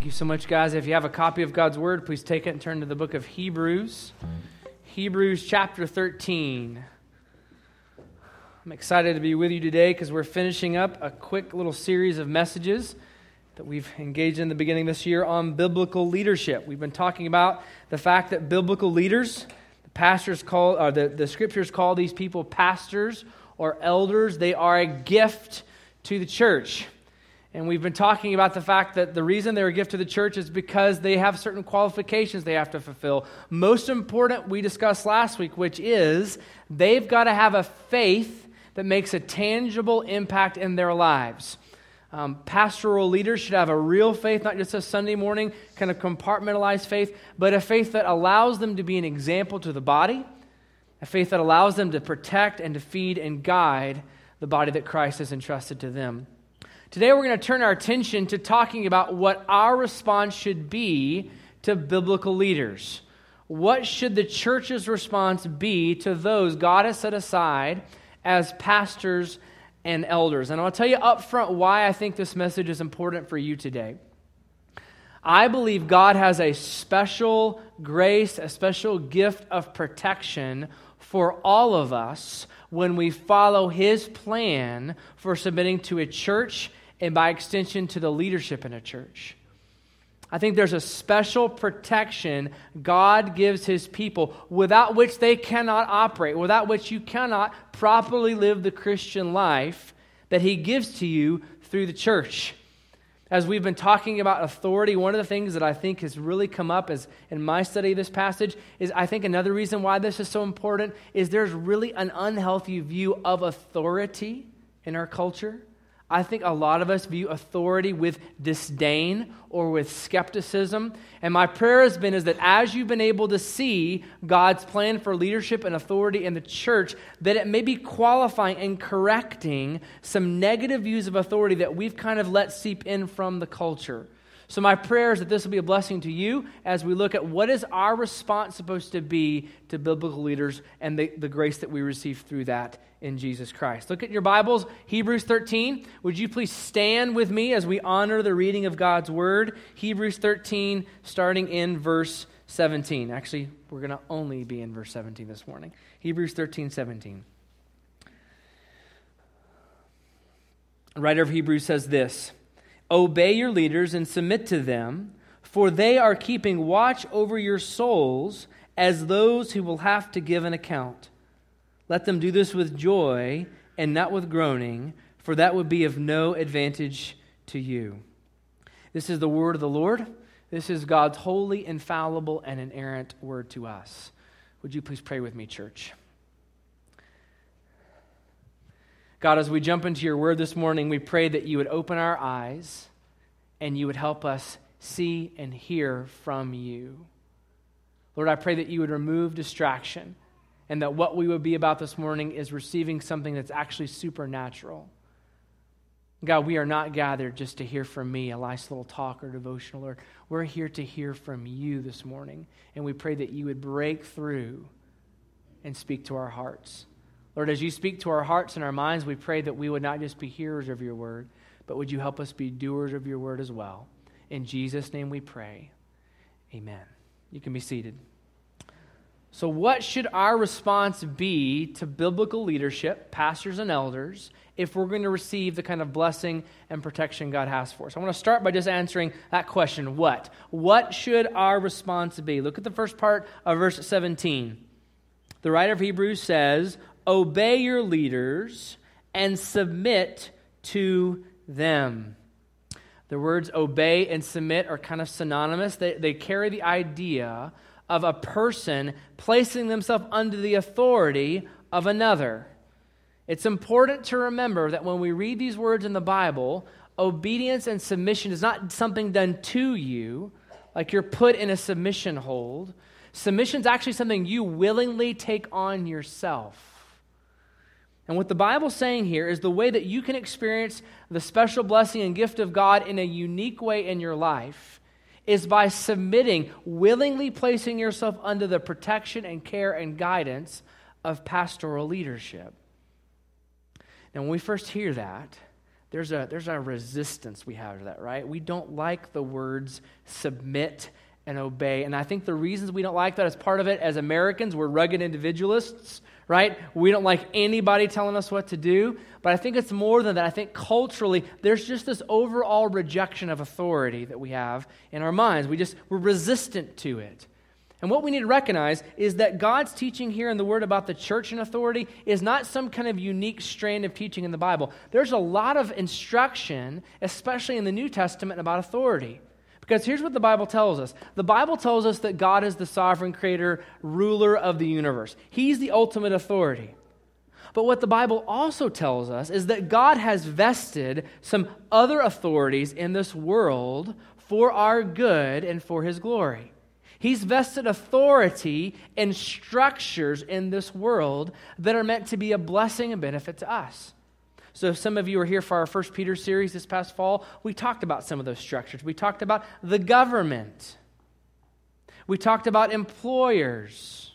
Thank you so much, guys. If you have a copy of God's Word, please take it and turn to the book of Hebrews. Hebrews chapter 13. I'm excited to be with you today because we're finishing up a quick little series of messages that we've engaged in the beginning this year on biblical leadership. We've been talking about the fact that biblical leaders, the pastors call, or the, the scriptures call these people pastors or elders, they are a gift to the church. And we've been talking about the fact that the reason they're a gift to the church is because they have certain qualifications they have to fulfill. Most important, we discussed last week, which is they've got to have a faith that makes a tangible impact in their lives. Um, pastoral leaders should have a real faith, not just a Sunday morning kind of compartmentalized faith, but a faith that allows them to be an example to the body, a faith that allows them to protect and to feed and guide the body that Christ has entrusted to them. Today, we're going to turn our attention to talking about what our response should be to biblical leaders. What should the church's response be to those God has set aside as pastors and elders? And I'll tell you up front why I think this message is important for you today. I believe God has a special grace, a special gift of protection for all of us when we follow His plan for submitting to a church and by extension to the leadership in a church. I think there's a special protection God gives his people without which they cannot operate, without which you cannot properly live the Christian life that he gives to you through the church. As we've been talking about authority, one of the things that I think has really come up as in my study of this passage is I think another reason why this is so important is there's really an unhealthy view of authority in our culture. I think a lot of us view authority with disdain or with skepticism. And my prayer has been is that as you've been able to see God's plan for leadership and authority in the church, that it may be qualifying and correcting some negative views of authority that we've kind of let seep in from the culture. So, my prayer is that this will be a blessing to you as we look at what is our response supposed to be to biblical leaders and the, the grace that we receive through that in Jesus Christ. Look at your Bibles, Hebrews 13. Would you please stand with me as we honor the reading of God's Word? Hebrews 13, starting in verse 17. Actually, we're going to only be in verse 17 this morning. Hebrews 13, 17. The writer of Hebrews says this. Obey your leaders and submit to them, for they are keeping watch over your souls as those who will have to give an account. Let them do this with joy and not with groaning, for that would be of no advantage to you. This is the word of the Lord. This is God's holy, infallible, and inerrant word to us. Would you please pray with me, church? God, as we jump into your word this morning, we pray that you would open our eyes and you would help us see and hear from you. Lord, I pray that you would remove distraction and that what we would be about this morning is receiving something that's actually supernatural. God, we are not gathered just to hear from me, a nice little talk or devotional, Lord. We're here to hear from you this morning, and we pray that you would break through and speak to our hearts. Lord, as you speak to our hearts and our minds, we pray that we would not just be hearers of your word, but would you help us be doers of your word as well? In Jesus' name we pray. Amen. You can be seated. So, what should our response be to biblical leadership, pastors and elders, if we're going to receive the kind of blessing and protection God has for us? I want to start by just answering that question what? What should our response be? Look at the first part of verse 17. The writer of Hebrews says, Obey your leaders and submit to them. The words obey and submit are kind of synonymous, they, they carry the idea of a person placing themselves under the authority of another. It's important to remember that when we read these words in the Bible, obedience and submission is not something done to you, like you're put in a submission hold. Submission is actually something you willingly take on yourself. And what the Bible's saying here is the way that you can experience the special blessing and gift of God in a unique way in your life is by submitting, willingly placing yourself under the protection and care and guidance of pastoral leadership. Now, when we first hear that, there's a, there's a resistance we have to that, right? We don't like the words submit and obey. And I think the reasons we don't like that is part of it as Americans, we're rugged individualists, right? We don't like anybody telling us what to do. But I think it's more than that. I think culturally, there's just this overall rejection of authority that we have in our minds. We just, we're resistant to it. And what we need to recognize is that God's teaching here in the Word about the church and authority is not some kind of unique strand of teaching in the Bible. There's a lot of instruction, especially in the New Testament, about authority. Because here's what the Bible tells us the Bible tells us that God is the sovereign creator, ruler of the universe, He's the ultimate authority. But what the Bible also tells us is that God has vested some other authorities in this world for our good and for His glory. He's vested authority and structures in this world that are meant to be a blessing and benefit to us. So, if some of you were here for our First Peter series this past fall, we talked about some of those structures. We talked about the government, we talked about employers,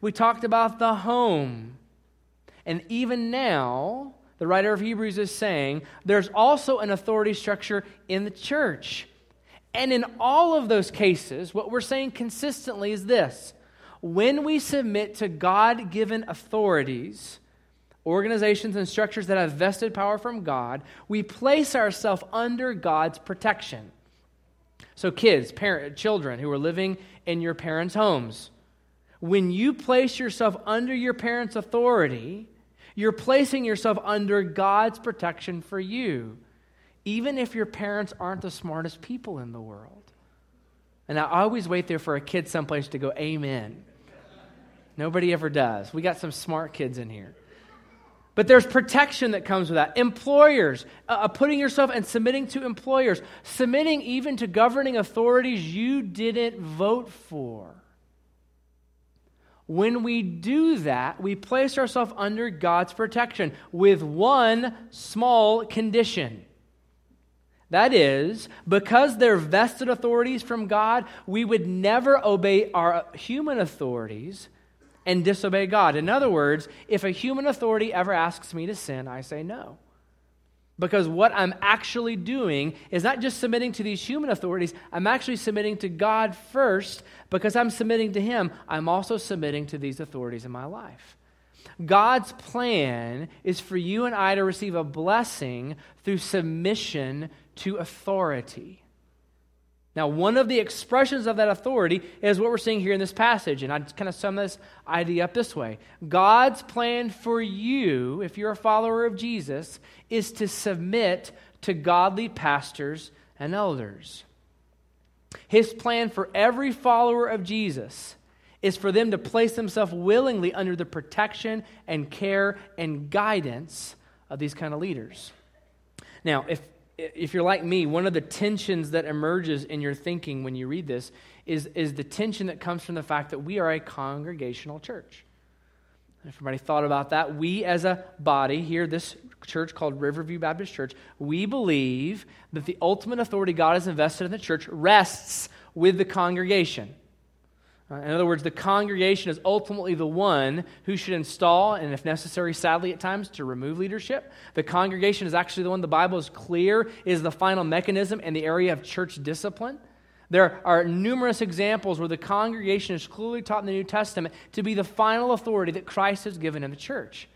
we talked about the home. And even now, the writer of Hebrews is saying there's also an authority structure in the church. And in all of those cases, what we're saying consistently is this when we submit to God given authorities, organizations and structures that have vested power from God, we place ourselves under God's protection. So, kids, parent, children who are living in your parents' homes, when you place yourself under your parents' authority, you're placing yourself under God's protection for you even if your parents aren't the smartest people in the world. And I always wait there for a kid someplace to go, Amen. Nobody ever does. We got some smart kids in here. But there's protection that comes with that. Employers, uh, uh, putting yourself and submitting to employers, submitting even to governing authorities you didn't vote for. When we do that, we place ourselves under God's protection with one small condition that is, because they're vested authorities from God, we would never obey our human authorities and disobey God. In other words, if a human authority ever asks me to sin, I say no. Because what I'm actually doing is not just submitting to these human authorities, I'm actually submitting to God first. Because I'm submitting to Him, I'm also submitting to these authorities in my life. God's plan is for you and I to receive a blessing through submission to authority. Now, one of the expressions of that authority is what we're seeing here in this passage. And I kind of sum this idea up this way God's plan for you, if you're a follower of Jesus, is to submit to godly pastors and elders. His plan for every follower of Jesus is for them to place themselves willingly under the protection and care and guidance of these kind of leaders. Now, if if you're like me, one of the tensions that emerges in your thinking when you read this is, is the tension that comes from the fact that we are a congregational church. Everybody thought about that? We, as a body here, this church called Riverview Baptist Church, we believe that the ultimate authority God has invested in the church rests with the congregation. Uh, in other words, the congregation is ultimately the one who should install, and if necessary, sadly at times, to remove leadership. The congregation is actually the one the Bible is clear is the final mechanism in the area of church discipline. There are numerous examples where the congregation is clearly taught in the New Testament to be the final authority that Christ has given in the church.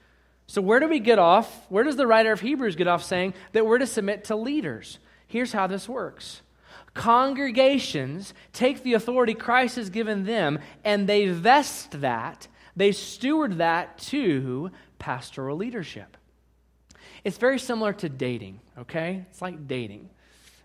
So, where do we get off? Where does the writer of Hebrews get off saying that we're to submit to leaders? Here's how this works Congregations take the authority Christ has given them and they vest that, they steward that to pastoral leadership. It's very similar to dating, okay? It's like dating.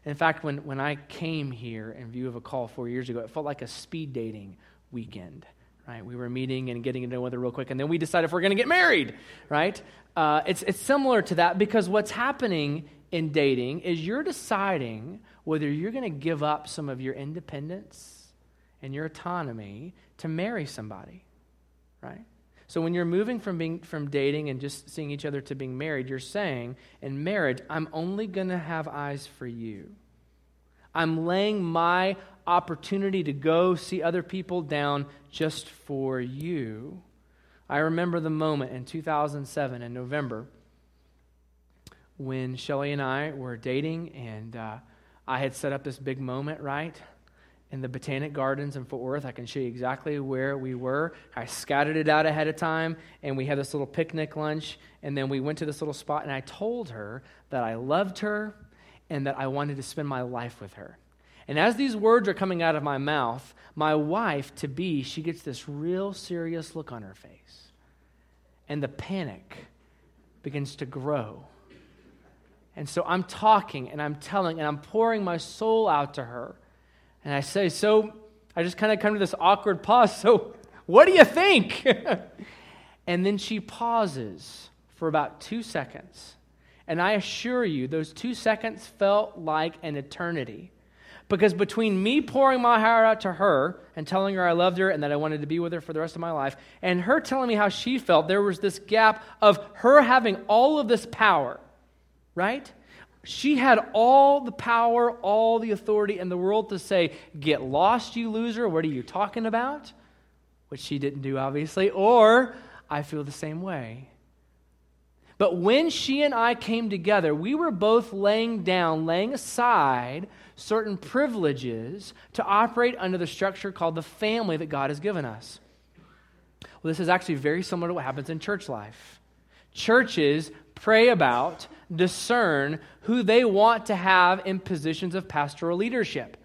In fact, when, when I came here in view of a call four years ago, it felt like a speed dating weekend, right? We were meeting and getting to know each other real quick, and then we decided if we're going to get married, right? Uh, it's, it's similar to that because what's happening in dating is you're deciding whether you're going to give up some of your independence and your autonomy to marry somebody, right? So when you're moving from being from dating and just seeing each other to being married, you're saying in marriage, I'm only going to have eyes for you. I'm laying my opportunity to go see other people down just for you. I remember the moment in 2007 in November when Shelly and I were dating, and uh, I had set up this big moment, right? In the Botanic Gardens in Fort Worth. I can show you exactly where we were. I scouted it out ahead of time, and we had this little picnic lunch, and then we went to this little spot, and I told her that I loved her and that I wanted to spend my life with her. And as these words are coming out of my mouth, my wife to be, she gets this real serious look on her face. And the panic begins to grow. And so I'm talking and I'm telling and I'm pouring my soul out to her. And I say, So I just kind of come to this awkward pause. So, what do you think? and then she pauses for about two seconds. And I assure you, those two seconds felt like an eternity. Because between me pouring my heart out to her and telling her I loved her and that I wanted to be with her for the rest of my life, and her telling me how she felt, there was this gap of her having all of this power, right? She had all the power, all the authority in the world to say, Get lost, you loser. What are you talking about? Which she didn't do, obviously. Or, I feel the same way. But when she and I came together, we were both laying down, laying aside certain privileges to operate under the structure called the family that God has given us. Well, this is actually very similar to what happens in church life. Churches pray about, discern who they want to have in positions of pastoral leadership.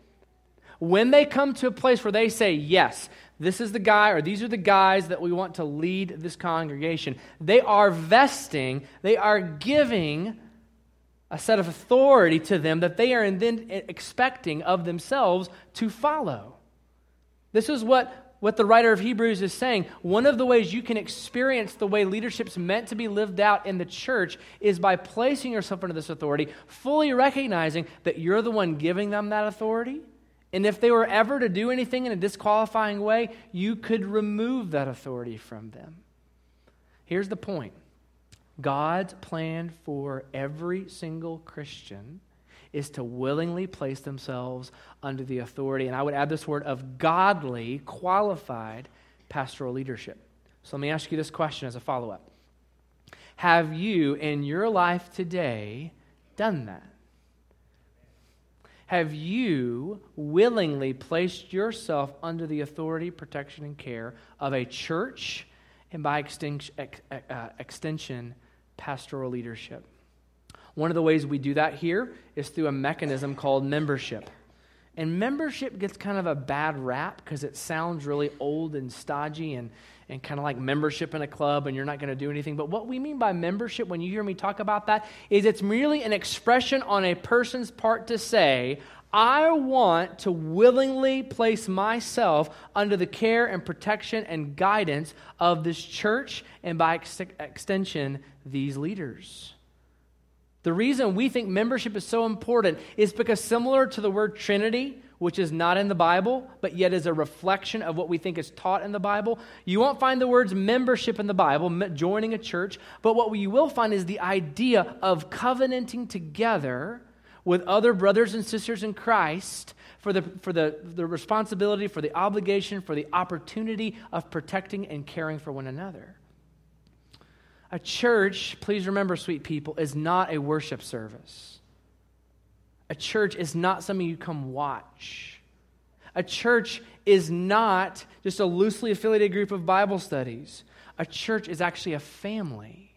When they come to a place where they say, Yes, this is the guy, or these are the guys that we want to lead this congregation, they are vesting, they are giving a set of authority to them that they are then expecting of themselves to follow. This is what, what the writer of Hebrews is saying. One of the ways you can experience the way leadership's meant to be lived out in the church is by placing yourself under this authority, fully recognizing that you're the one giving them that authority. And if they were ever to do anything in a disqualifying way, you could remove that authority from them. Here's the point God's plan for every single Christian is to willingly place themselves under the authority, and I would add this word of godly, qualified pastoral leadership. So let me ask you this question as a follow up Have you in your life today done that? Have you willingly placed yourself under the authority, protection, and care of a church and by uh, extension, pastoral leadership. One of the ways we do that here is through a mechanism called membership. And membership gets kind of a bad rap because it sounds really old and stodgy and, and kind of like membership in a club and you're not going to do anything. But what we mean by membership, when you hear me talk about that, is it's merely an expression on a person's part to say, I want to willingly place myself under the care and protection and guidance of this church and by ex- extension, these leaders. The reason we think membership is so important is because, similar to the word Trinity, which is not in the Bible, but yet is a reflection of what we think is taught in the Bible, you won't find the words membership in the Bible, joining a church, but what you will find is the idea of covenanting together with other brothers and sisters in Christ for, the, for the, the responsibility, for the obligation, for the opportunity of protecting and caring for one another. A church, please remember, sweet people, is not a worship service. A church is not something you come watch. A church is not just a loosely affiliated group of Bible studies. A church is actually a family.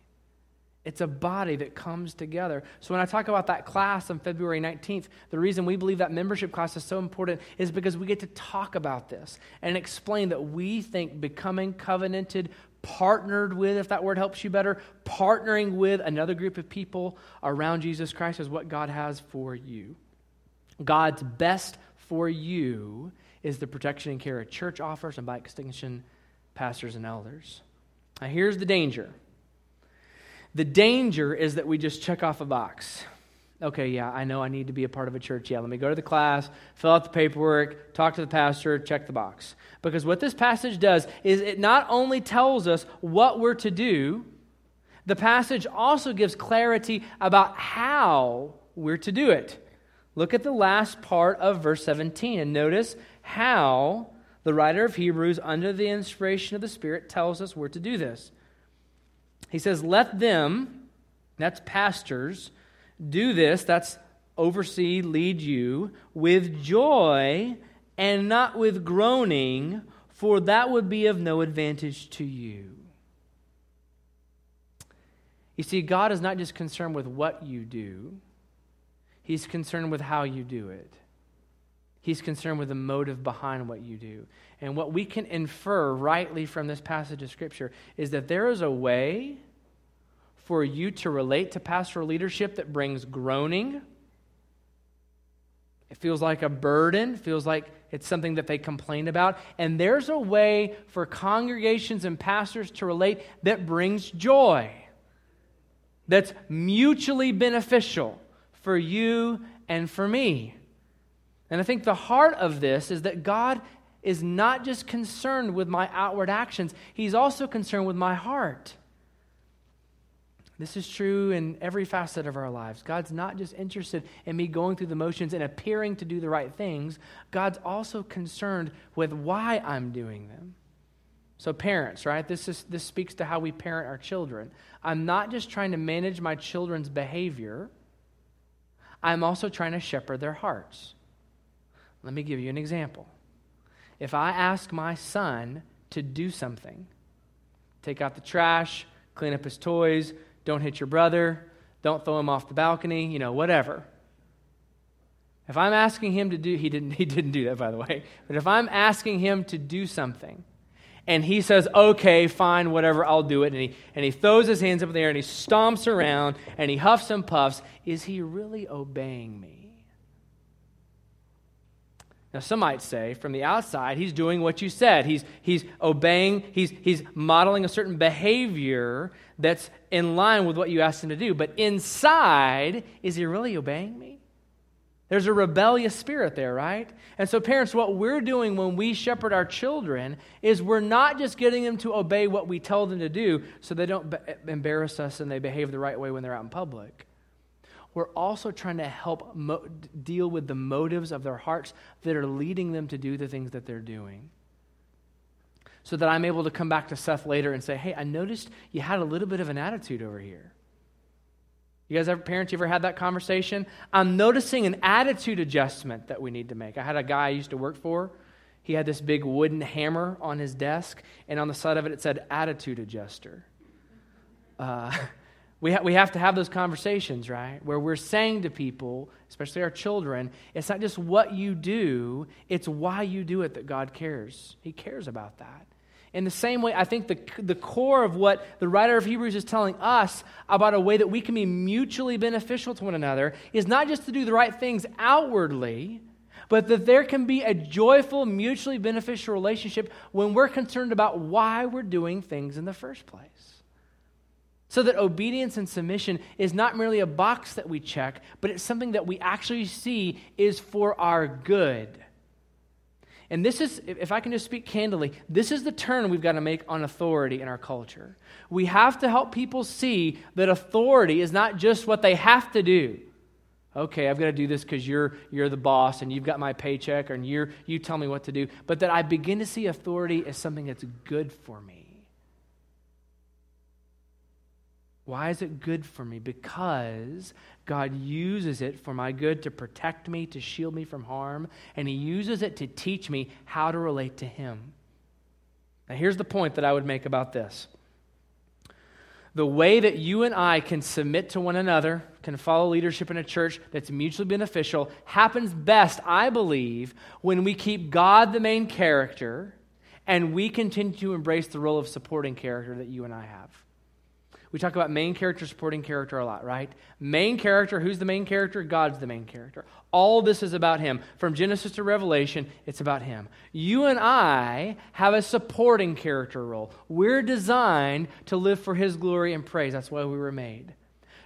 It's a body that comes together. So, when I talk about that class on February 19th, the reason we believe that membership class is so important is because we get to talk about this and explain that we think becoming covenanted, partnered with, if that word helps you better, partnering with another group of people around Jesus Christ is what God has for you. God's best for you is the protection and care a church offers, and by extension, pastors and elders. Now, here's the danger the danger is that we just check off a box. Okay, yeah, I know I need to be a part of a church. Yeah, let me go to the class, fill out the paperwork, talk to the pastor, check the box. Because what this passage does is it not only tells us what we're to do, the passage also gives clarity about how we're to do it. Look at the last part of verse 17 and notice how the writer of Hebrews, under the inspiration of the Spirit, tells us we're to do this. He says, Let them, that's pastors, Do this, that's oversee, lead you, with joy and not with groaning, for that would be of no advantage to you. You see, God is not just concerned with what you do, He's concerned with how you do it. He's concerned with the motive behind what you do. And what we can infer rightly from this passage of Scripture is that there is a way for you to relate to pastoral leadership that brings groaning. It feels like a burden, feels like it's something that they complain about. And there's a way for congregations and pastors to relate that brings joy, that's mutually beneficial for you and for me. And I think the heart of this is that God is not just concerned with my outward actions, He's also concerned with my heart. This is true in every facet of our lives. God's not just interested in me going through the motions and appearing to do the right things, God's also concerned with why I'm doing them. So, parents, right? This, is, this speaks to how we parent our children. I'm not just trying to manage my children's behavior, I'm also trying to shepherd their hearts. Let me give you an example. If I ask my son to do something, take out the trash, clean up his toys, don't hit your brother, don't throw him off the balcony, you know, whatever. If I'm asking him to do, he didn't, he didn't do that, by the way, but if I'm asking him to do something, and he says, okay, fine, whatever, I'll do it, and he, and he throws his hands up in the air and he stomps around and he huffs and puffs, is he really obeying me? Now, some might say from the outside, he's doing what you said. He's, he's obeying, he's, he's modeling a certain behavior that's in line with what you asked him to do. But inside, is he really obeying me? There's a rebellious spirit there, right? And so, parents, what we're doing when we shepherd our children is we're not just getting them to obey what we tell them to do so they don't embarrass us and they behave the right way when they're out in public we're also trying to help mo- deal with the motives of their hearts that are leading them to do the things that they're doing. So that I'm able to come back to Seth later and say, hey, I noticed you had a little bit of an attitude over here. You guys ever, parents, you ever had that conversation? I'm noticing an attitude adjustment that we need to make. I had a guy I used to work for. He had this big wooden hammer on his desk, and on the side of it, it said attitude adjuster. Uh, We, ha- we have to have those conversations, right? Where we're saying to people, especially our children, it's not just what you do, it's why you do it that God cares. He cares about that. In the same way, I think the, the core of what the writer of Hebrews is telling us about a way that we can be mutually beneficial to one another is not just to do the right things outwardly, but that there can be a joyful, mutually beneficial relationship when we're concerned about why we're doing things in the first place. So that obedience and submission is not merely a box that we check, but it's something that we actually see is for our good. And this is, if I can just speak candidly, this is the turn we've got to make on authority in our culture. We have to help people see that authority is not just what they have to do. Okay, I've got to do this because you're, you're the boss and you've got my paycheck and you're, you tell me what to do. But that I begin to see authority as something that's good for me. Why is it good for me? Because God uses it for my good to protect me, to shield me from harm, and He uses it to teach me how to relate to Him. Now, here's the point that I would make about this the way that you and I can submit to one another, can follow leadership in a church that's mutually beneficial, happens best, I believe, when we keep God the main character and we continue to embrace the role of supporting character that you and I have. We talk about main character, supporting character a lot, right? Main character, who's the main character? God's the main character. All this is about Him. From Genesis to Revelation, it's about Him. You and I have a supporting character role. We're designed to live for His glory and praise. That's why we were made.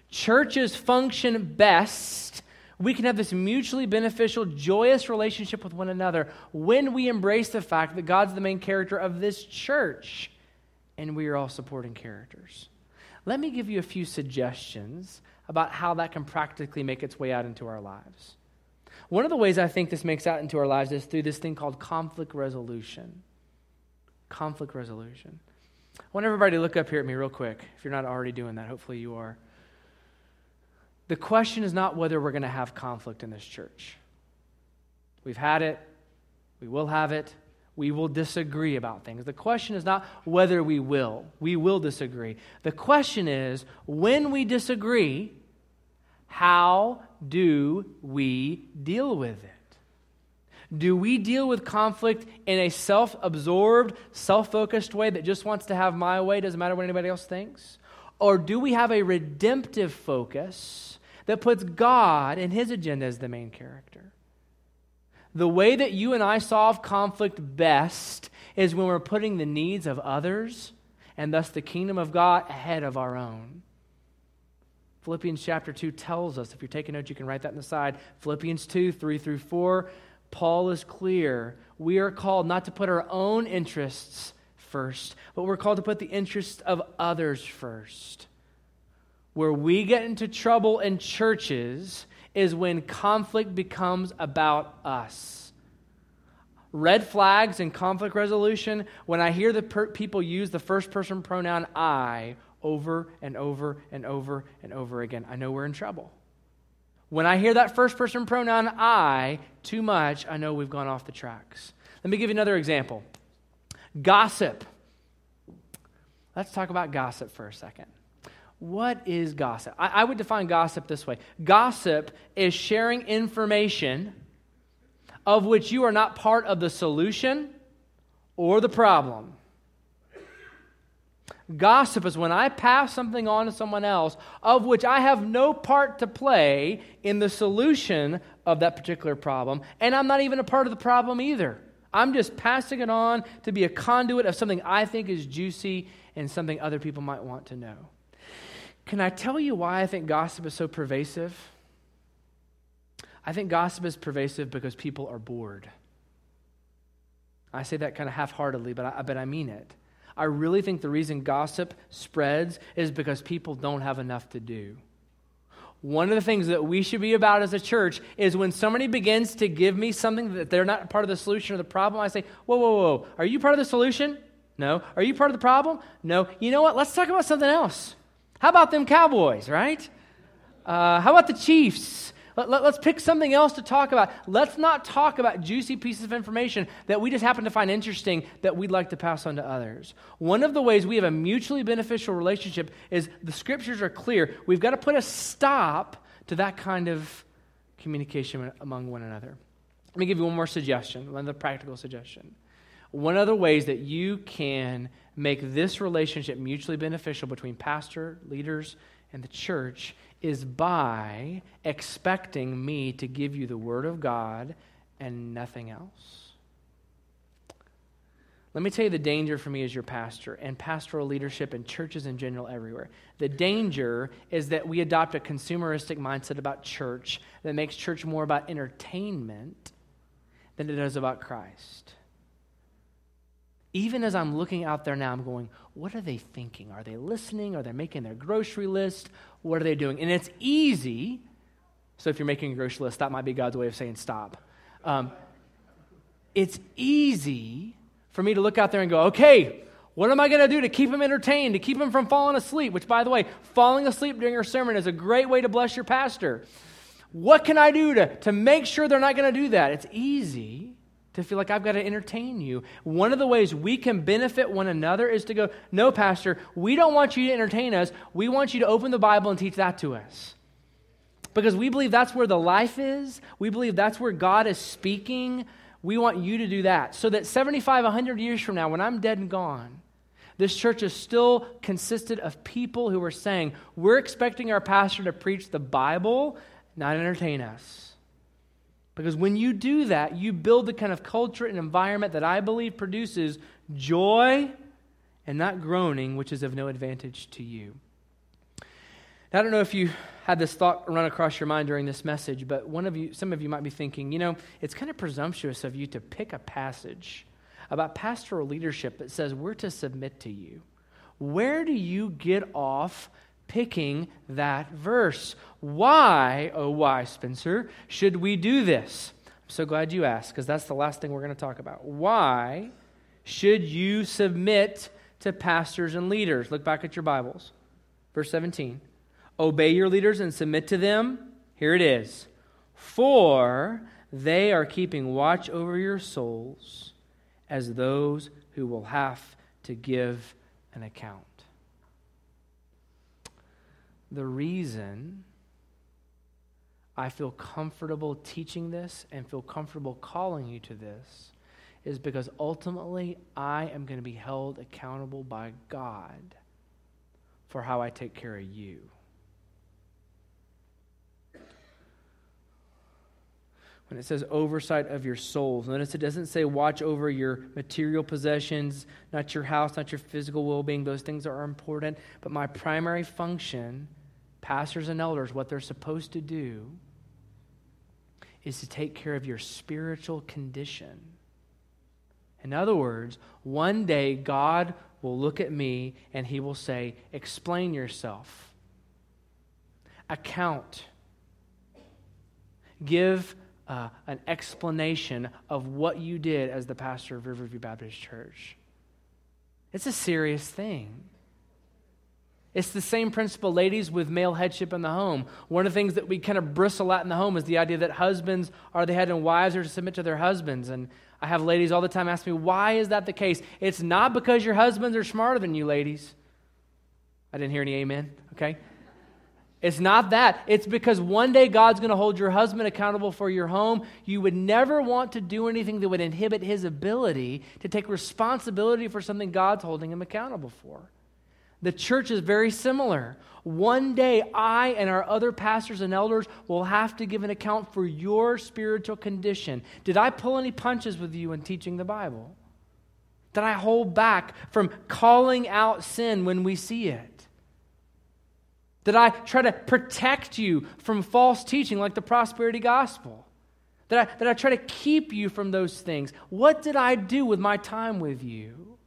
Churches function best. We can have this mutually beneficial, joyous relationship with one another when we embrace the fact that God's the main character of this church and we are all supporting characters. Let me give you a few suggestions about how that can practically make its way out into our lives. One of the ways I think this makes out into our lives is through this thing called conflict resolution. Conflict resolution. I want everybody to look up here at me real quick, if you're not already doing that. Hopefully you are. The question is not whether we're going to have conflict in this church. We've had it, we will have it, we will disagree about things. The question is not whether we will, we will disagree. The question is when we disagree, how do we deal with it? Do we deal with conflict in a self absorbed, self focused way that just wants to have my way, doesn't matter what anybody else thinks? Or do we have a redemptive focus that puts God and his agenda as the main character? The way that you and I solve conflict best is when we're putting the needs of others and thus the kingdom of God ahead of our own. Philippians chapter 2 tells us, if you're taking notes, you can write that in the side. Philippians 2, 3 through 4 Paul is clear. We are called not to put our own interests first, but we're called to put the interests of others first. Where we get into trouble in churches is when conflict becomes about us. Red flags in conflict resolution, when I hear the per- people use the first person pronoun I over and over and over and over again, I know we're in trouble. When I hear that first person pronoun I too much, I know we've gone off the tracks. Let me give you another example gossip. Let's talk about gossip for a second. What is gossip? I, I would define gossip this way gossip is sharing information of which you are not part of the solution or the problem. Gossip is when I pass something on to someone else of which I have no part to play in the solution of that particular problem, and I'm not even a part of the problem either. I'm just passing it on to be a conduit of something I think is juicy and something other people might want to know. Can I tell you why I think gossip is so pervasive? I think gossip is pervasive because people are bored. I say that kind of half heartedly, but I, but I mean it. I really think the reason gossip spreads is because people don't have enough to do. One of the things that we should be about as a church is when somebody begins to give me something that they're not part of the solution or the problem, I say, Whoa, whoa, whoa. Are you part of the solution? No. Are you part of the problem? No. You know what? Let's talk about something else. How about them Cowboys, right? Uh, how about the Chiefs? Let, us let, pick something else to talk about. Let's not talk about juicy pieces of information that we just happen to find interesting that we'd like to pass on to others. One of the ways we have a mutually beneficial relationship is the scriptures are clear. We've got to put a stop to that kind of communication among one another. Let me give you one more suggestion, another practical suggestion. One of the ways that you can make this relationship mutually beneficial between pastor, leaders, and the church is by expecting me to give you the Word of God and nothing else. Let me tell you the danger for me as your pastor and pastoral leadership and churches in general everywhere. The danger is that we adopt a consumeristic mindset about church that makes church more about entertainment than it does about Christ. Even as I'm looking out there now, I'm going, what are they thinking? Are they listening? Are they making their grocery list? What are they doing? And it's easy. So if you're making a grocery list, that might be God's way of saying stop. Um, it's easy for me to look out there and go, okay, what am I going to do to keep them entertained, to keep them from falling asleep? Which, by the way, falling asleep during your sermon is a great way to bless your pastor. What can I do to, to make sure they're not going to do that? It's easy to feel like I've got to entertain you. One of the ways we can benefit one another is to go, No, Pastor, we don't want you to entertain us. We want you to open the Bible and teach that to us. Because we believe that's where the life is. We believe that's where God is speaking. We want you to do that. So that 75, 100 years from now, when I'm dead and gone, this church is still consisted of people who are saying, We're expecting our pastor to preach the Bible, not entertain us. Because when you do that, you build the kind of culture and environment that I believe produces joy and not groaning, which is of no advantage to you. Now, I don't know if you had this thought run across your mind during this message, but one of you, some of you might be thinking, you know, it's kind of presumptuous of you to pick a passage about pastoral leadership that says we're to submit to you. Where do you get off picking that verse. Why, oh, why, Spencer, should we do this? I'm so glad you asked, because that's the last thing we're going to talk about. Why should you submit to pastors and leaders? Look back at your Bibles. Verse 17. Obey your leaders and submit to them. Here it is. For they are keeping watch over your souls as those who will have to give an account. The reason I feel comfortable teaching this and feel comfortable calling you to this is because ultimately I am going to be held accountable by God for how I take care of you. when it says oversight of your souls. Notice it doesn't say watch over your material possessions, not your house, not your physical well being. Those things are important. But my primary function, pastors and elders, what they're supposed to do is to take care of your spiritual condition. In other words, one day God will look at me and he will say, Explain yourself, account, give uh, an explanation of what you did as the pastor of Riverview Baptist Church. It's a serious thing. It's the same principle, ladies, with male headship in the home. One of the things that we kind of bristle at in the home is the idea that husbands are the head and wives are to submit to their husbands. And I have ladies all the time ask me, why is that the case? It's not because your husbands are smarter than you, ladies. I didn't hear any amen, okay? It's not that. It's because one day God's going to hold your husband accountable for your home. You would never want to do anything that would inhibit his ability to take responsibility for something God's holding him accountable for. The church is very similar. One day, I and our other pastors and elders will have to give an account for your spiritual condition. Did I pull any punches with you in teaching the Bible? Did I hold back from calling out sin when we see it? Did I try to protect you from false teaching like the prosperity gospel? Did I, did I try to keep you from those things? What did I do with my time with you?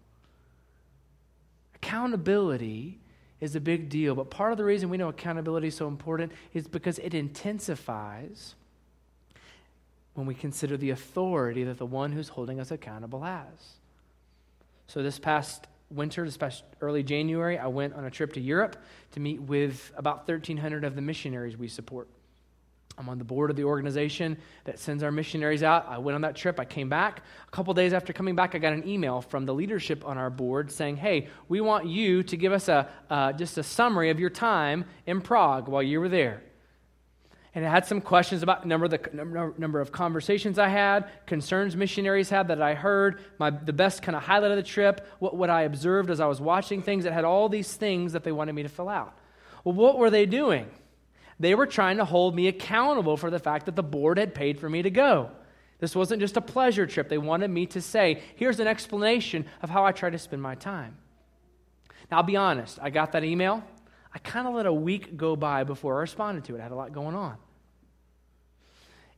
Accountability is a big deal, but part of the reason we know accountability is so important is because it intensifies when we consider the authority that the one who's holding us accountable has. So, this past winter, this past early January, I went on a trip to Europe to meet with about 1,300 of the missionaries we support. I'm on the board of the organization that sends our missionaries out. I went on that trip. I came back. A couple days after coming back, I got an email from the leadership on our board saying, Hey, we want you to give us a, uh, just a summary of your time in Prague while you were there and it had some questions about number of the number, number of conversations I had, concerns missionaries had that I heard, my, the best kind of highlight of the trip, what, what I observed as I was watching things. It had all these things that they wanted me to fill out. Well, what were they doing? They were trying to hold me accountable for the fact that the board had paid for me to go. This wasn't just a pleasure trip. They wanted me to say, here's an explanation of how I try to spend my time. Now, I'll be honest, I got that email. I kind of let a week go by before I responded to it. I had a lot going on.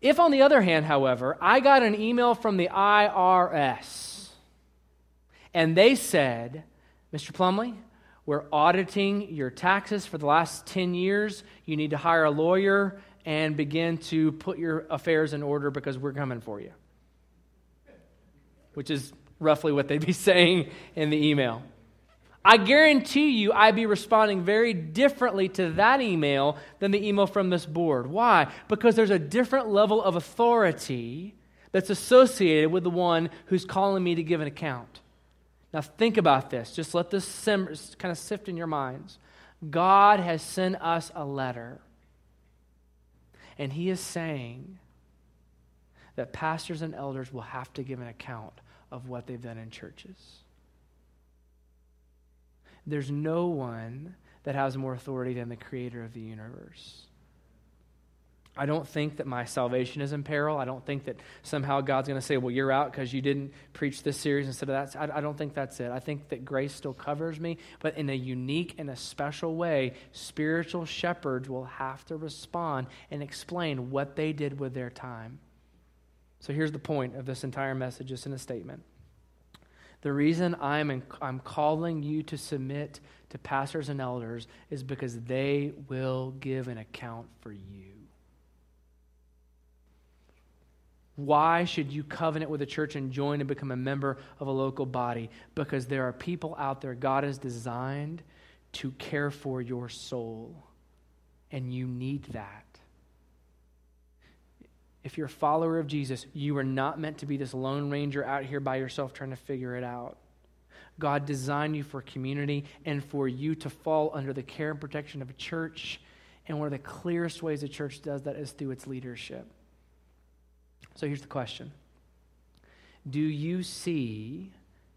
If, on the other hand, however, I got an email from the IRS and they said, Mr. Plumley, we're auditing your taxes for the last 10 years. You need to hire a lawyer and begin to put your affairs in order because we're coming for you. Which is roughly what they'd be saying in the email. I guarantee you I'd be responding very differently to that email than the email from this board. Why? Because there's a different level of authority that's associated with the one who's calling me to give an account. Now, think about this. Just let this simmer, kind of sift in your minds. God has sent us a letter, and He is saying that pastors and elders will have to give an account of what they've done in churches. There's no one that has more authority than the creator of the universe. I don't think that my salvation is in peril. I don't think that somehow God's going to say, well, you're out because you didn't preach this series instead of that. I, I, don't think that's it. I think that grace still covers me, but in a unique and a special way, spiritual shepherds will have to respond and explain what they did with their time. So here's the point of this entire message, just in a statement. The reason I'm, in, I'm calling you to submit to pastors and elders is because they will give an account for you. Why should you covenant with a church and join and become a member of a local body? Because there are people out there God has designed to care for your soul. and you need that. If you're a follower of Jesus, you are not meant to be this lone ranger out here by yourself trying to figure it out. God designed you for community and for you to fall under the care and protection of a church. And one of the clearest ways a church does that is through its leadership. So here's the question Do you see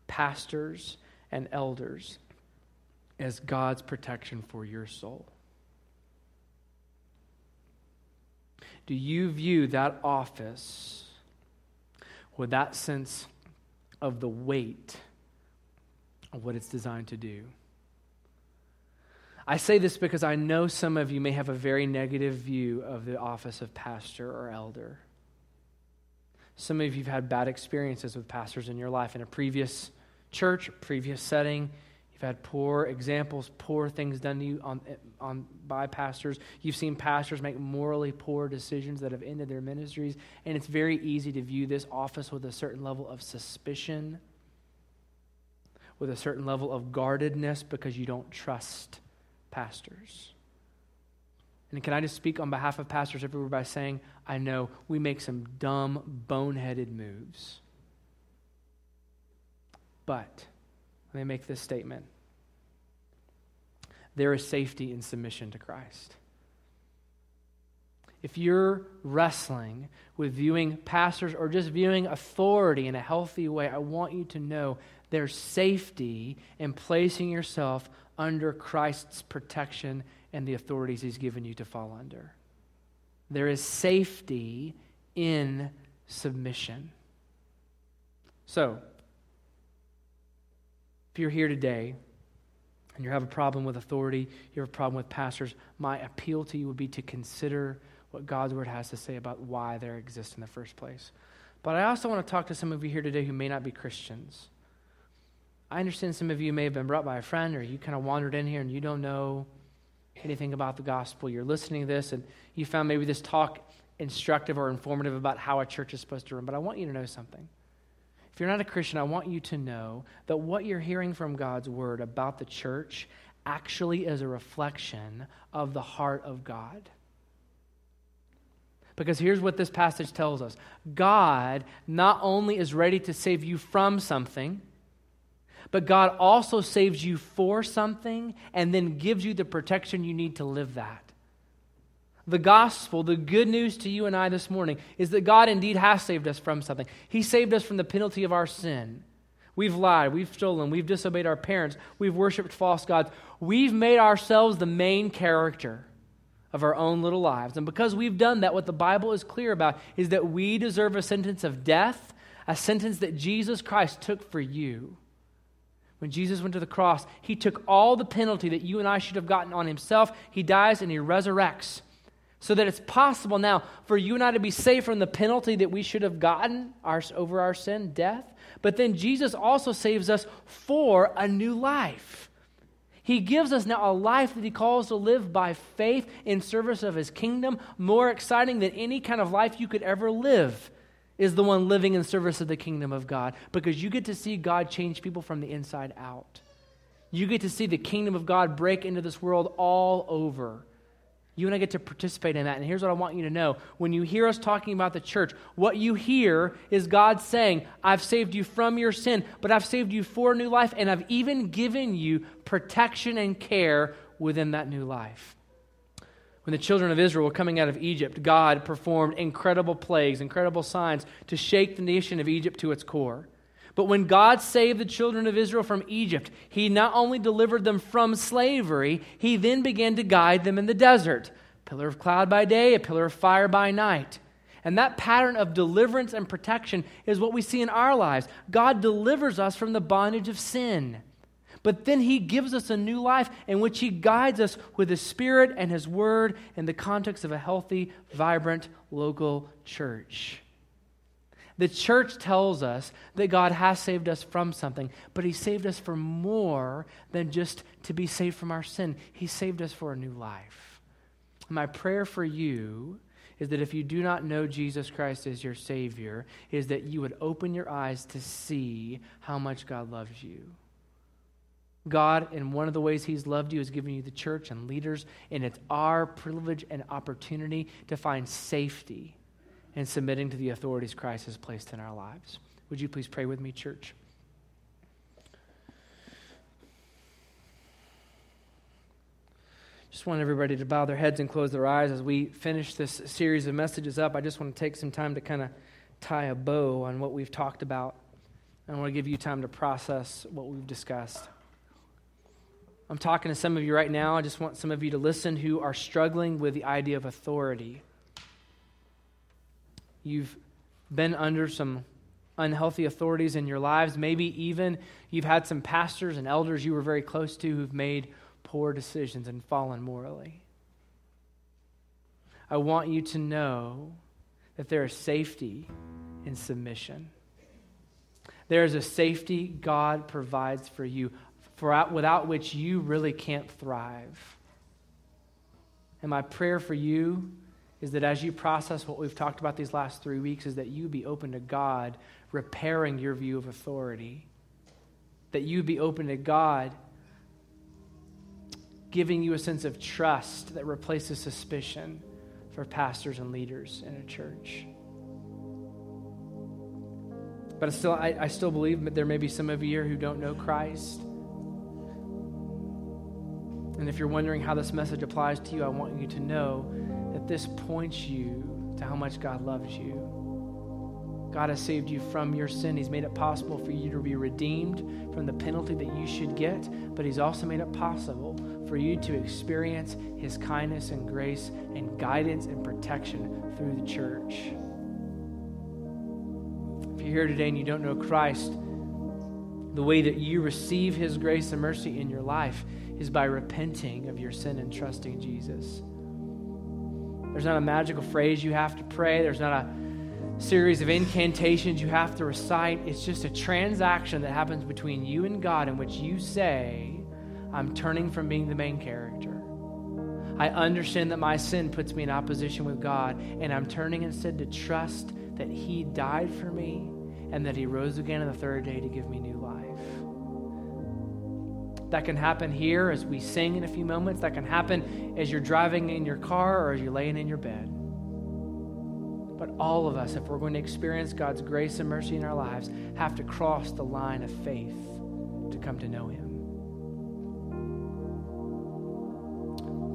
pastors and elders as God's protection for your soul? Do you view that office with that sense of the weight of what it's designed to do? I say this because I know some of you may have a very negative view of the office of pastor or elder. Some of you have had bad experiences with pastors in your life in a previous church, previous setting. You've had poor examples, poor things done to you on, on, by pastors. You've seen pastors make morally poor decisions that have ended their ministries. And it's very easy to view this office with a certain level of suspicion, with a certain level of guardedness because you don't trust pastors. And can I just speak on behalf of pastors everywhere by saying, I know we make some dumb, boneheaded moves. But let me make this statement there is safety in submission to Christ. If you're wrestling with viewing pastors or just viewing authority in a healthy way, I want you to know there's safety in placing yourself under Christ's protection and the authorities he's given you to fall under. There is safety in submission. So, if you're here today and you have a problem with authority, you have a problem with pastors, my appeal to you would be to consider what God's word has to say about why they exist in the first place. But I also want to talk to some of you here today who may not be Christians. I understand some of you may have been brought by a friend or you kind of wandered in here and you don't know anything about the gospel. You're listening to this and you found maybe this talk instructive or informative about how a church is supposed to run. But I want you to know something. If you're not a Christian, I want you to know that what you're hearing from God's word about the church actually is a reflection of the heart of God. Because here's what this passage tells us God not only is ready to save you from something, but God also saves you for something and then gives you the protection you need to live that. The gospel, the good news to you and I this morning, is that God indeed has saved us from something. He saved us from the penalty of our sin. We've lied, we've stolen, we've disobeyed our parents, we've worshiped false gods. We've made ourselves the main character of our own little lives. And because we've done that, what the Bible is clear about is that we deserve a sentence of death, a sentence that Jesus Christ took for you. When Jesus went to the cross, he took all the penalty that you and I should have gotten on himself. He dies and he resurrects so that it's possible now for you and I to be saved from the penalty that we should have gotten our, over our sin, death. But then Jesus also saves us for a new life. He gives us now a life that he calls to live by faith in service of his kingdom, more exciting than any kind of life you could ever live is the one living in service of the kingdom of God because you get to see God change people from the inside out. You get to see the kingdom of God break into this world all over. You and I get to participate in that. And here's what I want you to know. When you hear us talking about the church, what you hear is God saying, I've saved you from your sin, but I've saved you for a new life, and I've even given you protection and care within that new life. When the children of Israel were coming out of Egypt, God performed incredible plagues, incredible signs to shake the nation of Egypt to its core. But when God saved the children of Israel from Egypt, He not only delivered them from slavery, He then began to guide them in the desert pillar of cloud by day, a pillar of fire by night. And that pattern of deliverance and protection is what we see in our lives. God delivers us from the bondage of sin. But then he gives us a new life in which he guides us with his spirit and his word in the context of a healthy, vibrant local church. The church tells us that God has saved us from something, but he saved us for more than just to be saved from our sin. He saved us for a new life. My prayer for you is that if you do not know Jesus Christ as your Savior, is that you would open your eyes to see how much God loves you God, in one of the ways He's loved you, is giving you the church and leaders, and it's our privilege and opportunity to find safety in submitting to the authorities Christ has placed in our lives. Would you please pray with me, church? Just want everybody to bow their heads and close their eyes as we finish this series of messages up. I just want to take some time to kind of tie a bow on what we've talked about. I want to give you time to process what we've discussed. I'm talking to some of you right now. I just want some of you to listen who are struggling with the idea of authority. You've been under some unhealthy authorities in your lives. Maybe even you've had some pastors and elders you were very close to who've made poor decisions and fallen morally. I want you to know that there is safety in submission. There is a safety God provides for you for without which you really can't thrive. And my prayer for you is that as you process what we've talked about these last three weeks, is that you be open to God repairing your view of authority. That you be open to God giving you a sense of trust that replaces suspicion for pastors and leaders in a church. But I still, I, I still believe that there may be some of you here who don't know Christ. And if you're wondering how this message applies to you, I want you to know this points you to how much God loves you. God has saved you from your sin. He's made it possible for you to be redeemed from the penalty that you should get, but He's also made it possible for you to experience His kindness and grace and guidance and protection through the church. If you're here today and you don't know Christ, the way that you receive His grace and mercy in your life is by repenting of your sin and trusting Jesus. There's not a magical phrase you have to pray, there's not a series of incantations you have to recite. It's just a transaction that happens between you and God in which you say, I'm turning from being the main character. I understand that my sin puts me in opposition with God, and I'm turning instead to trust that He died for me and that He rose again on the third day to give me new life. That can happen here as we sing in a few moments. That can happen as you're driving in your car or as you're laying in your bed. But all of us, if we're going to experience God's grace and mercy in our lives, have to cross the line of faith to come to know Him.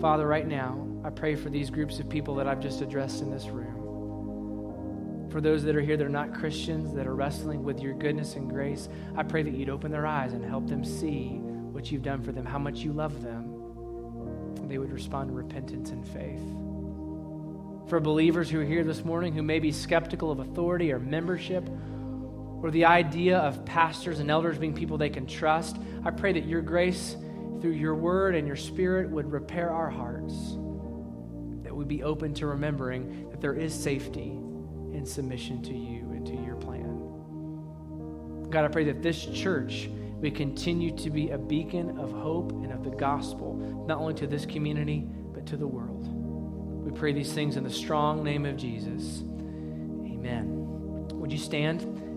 Father, right now, I pray for these groups of people that I've just addressed in this room. For those that are here that are not Christians, that are wrestling with your goodness and grace, I pray that you'd open their eyes and help them see what you've done for them, how much you love them. They would respond in repentance and faith for believers who are here this morning who may be skeptical of authority or membership or the idea of pastors and elders being people they can trust, I pray that your grace through your word and your spirit would repair our hearts, that we'd be open to remembering that there is safety in submission to you and to your plan. God, I pray that this church we continue to be a beacon of hope and of the gospel, not only to this community, but to the world. We pray these things in the strong name of Jesus. Amen. Would you stand?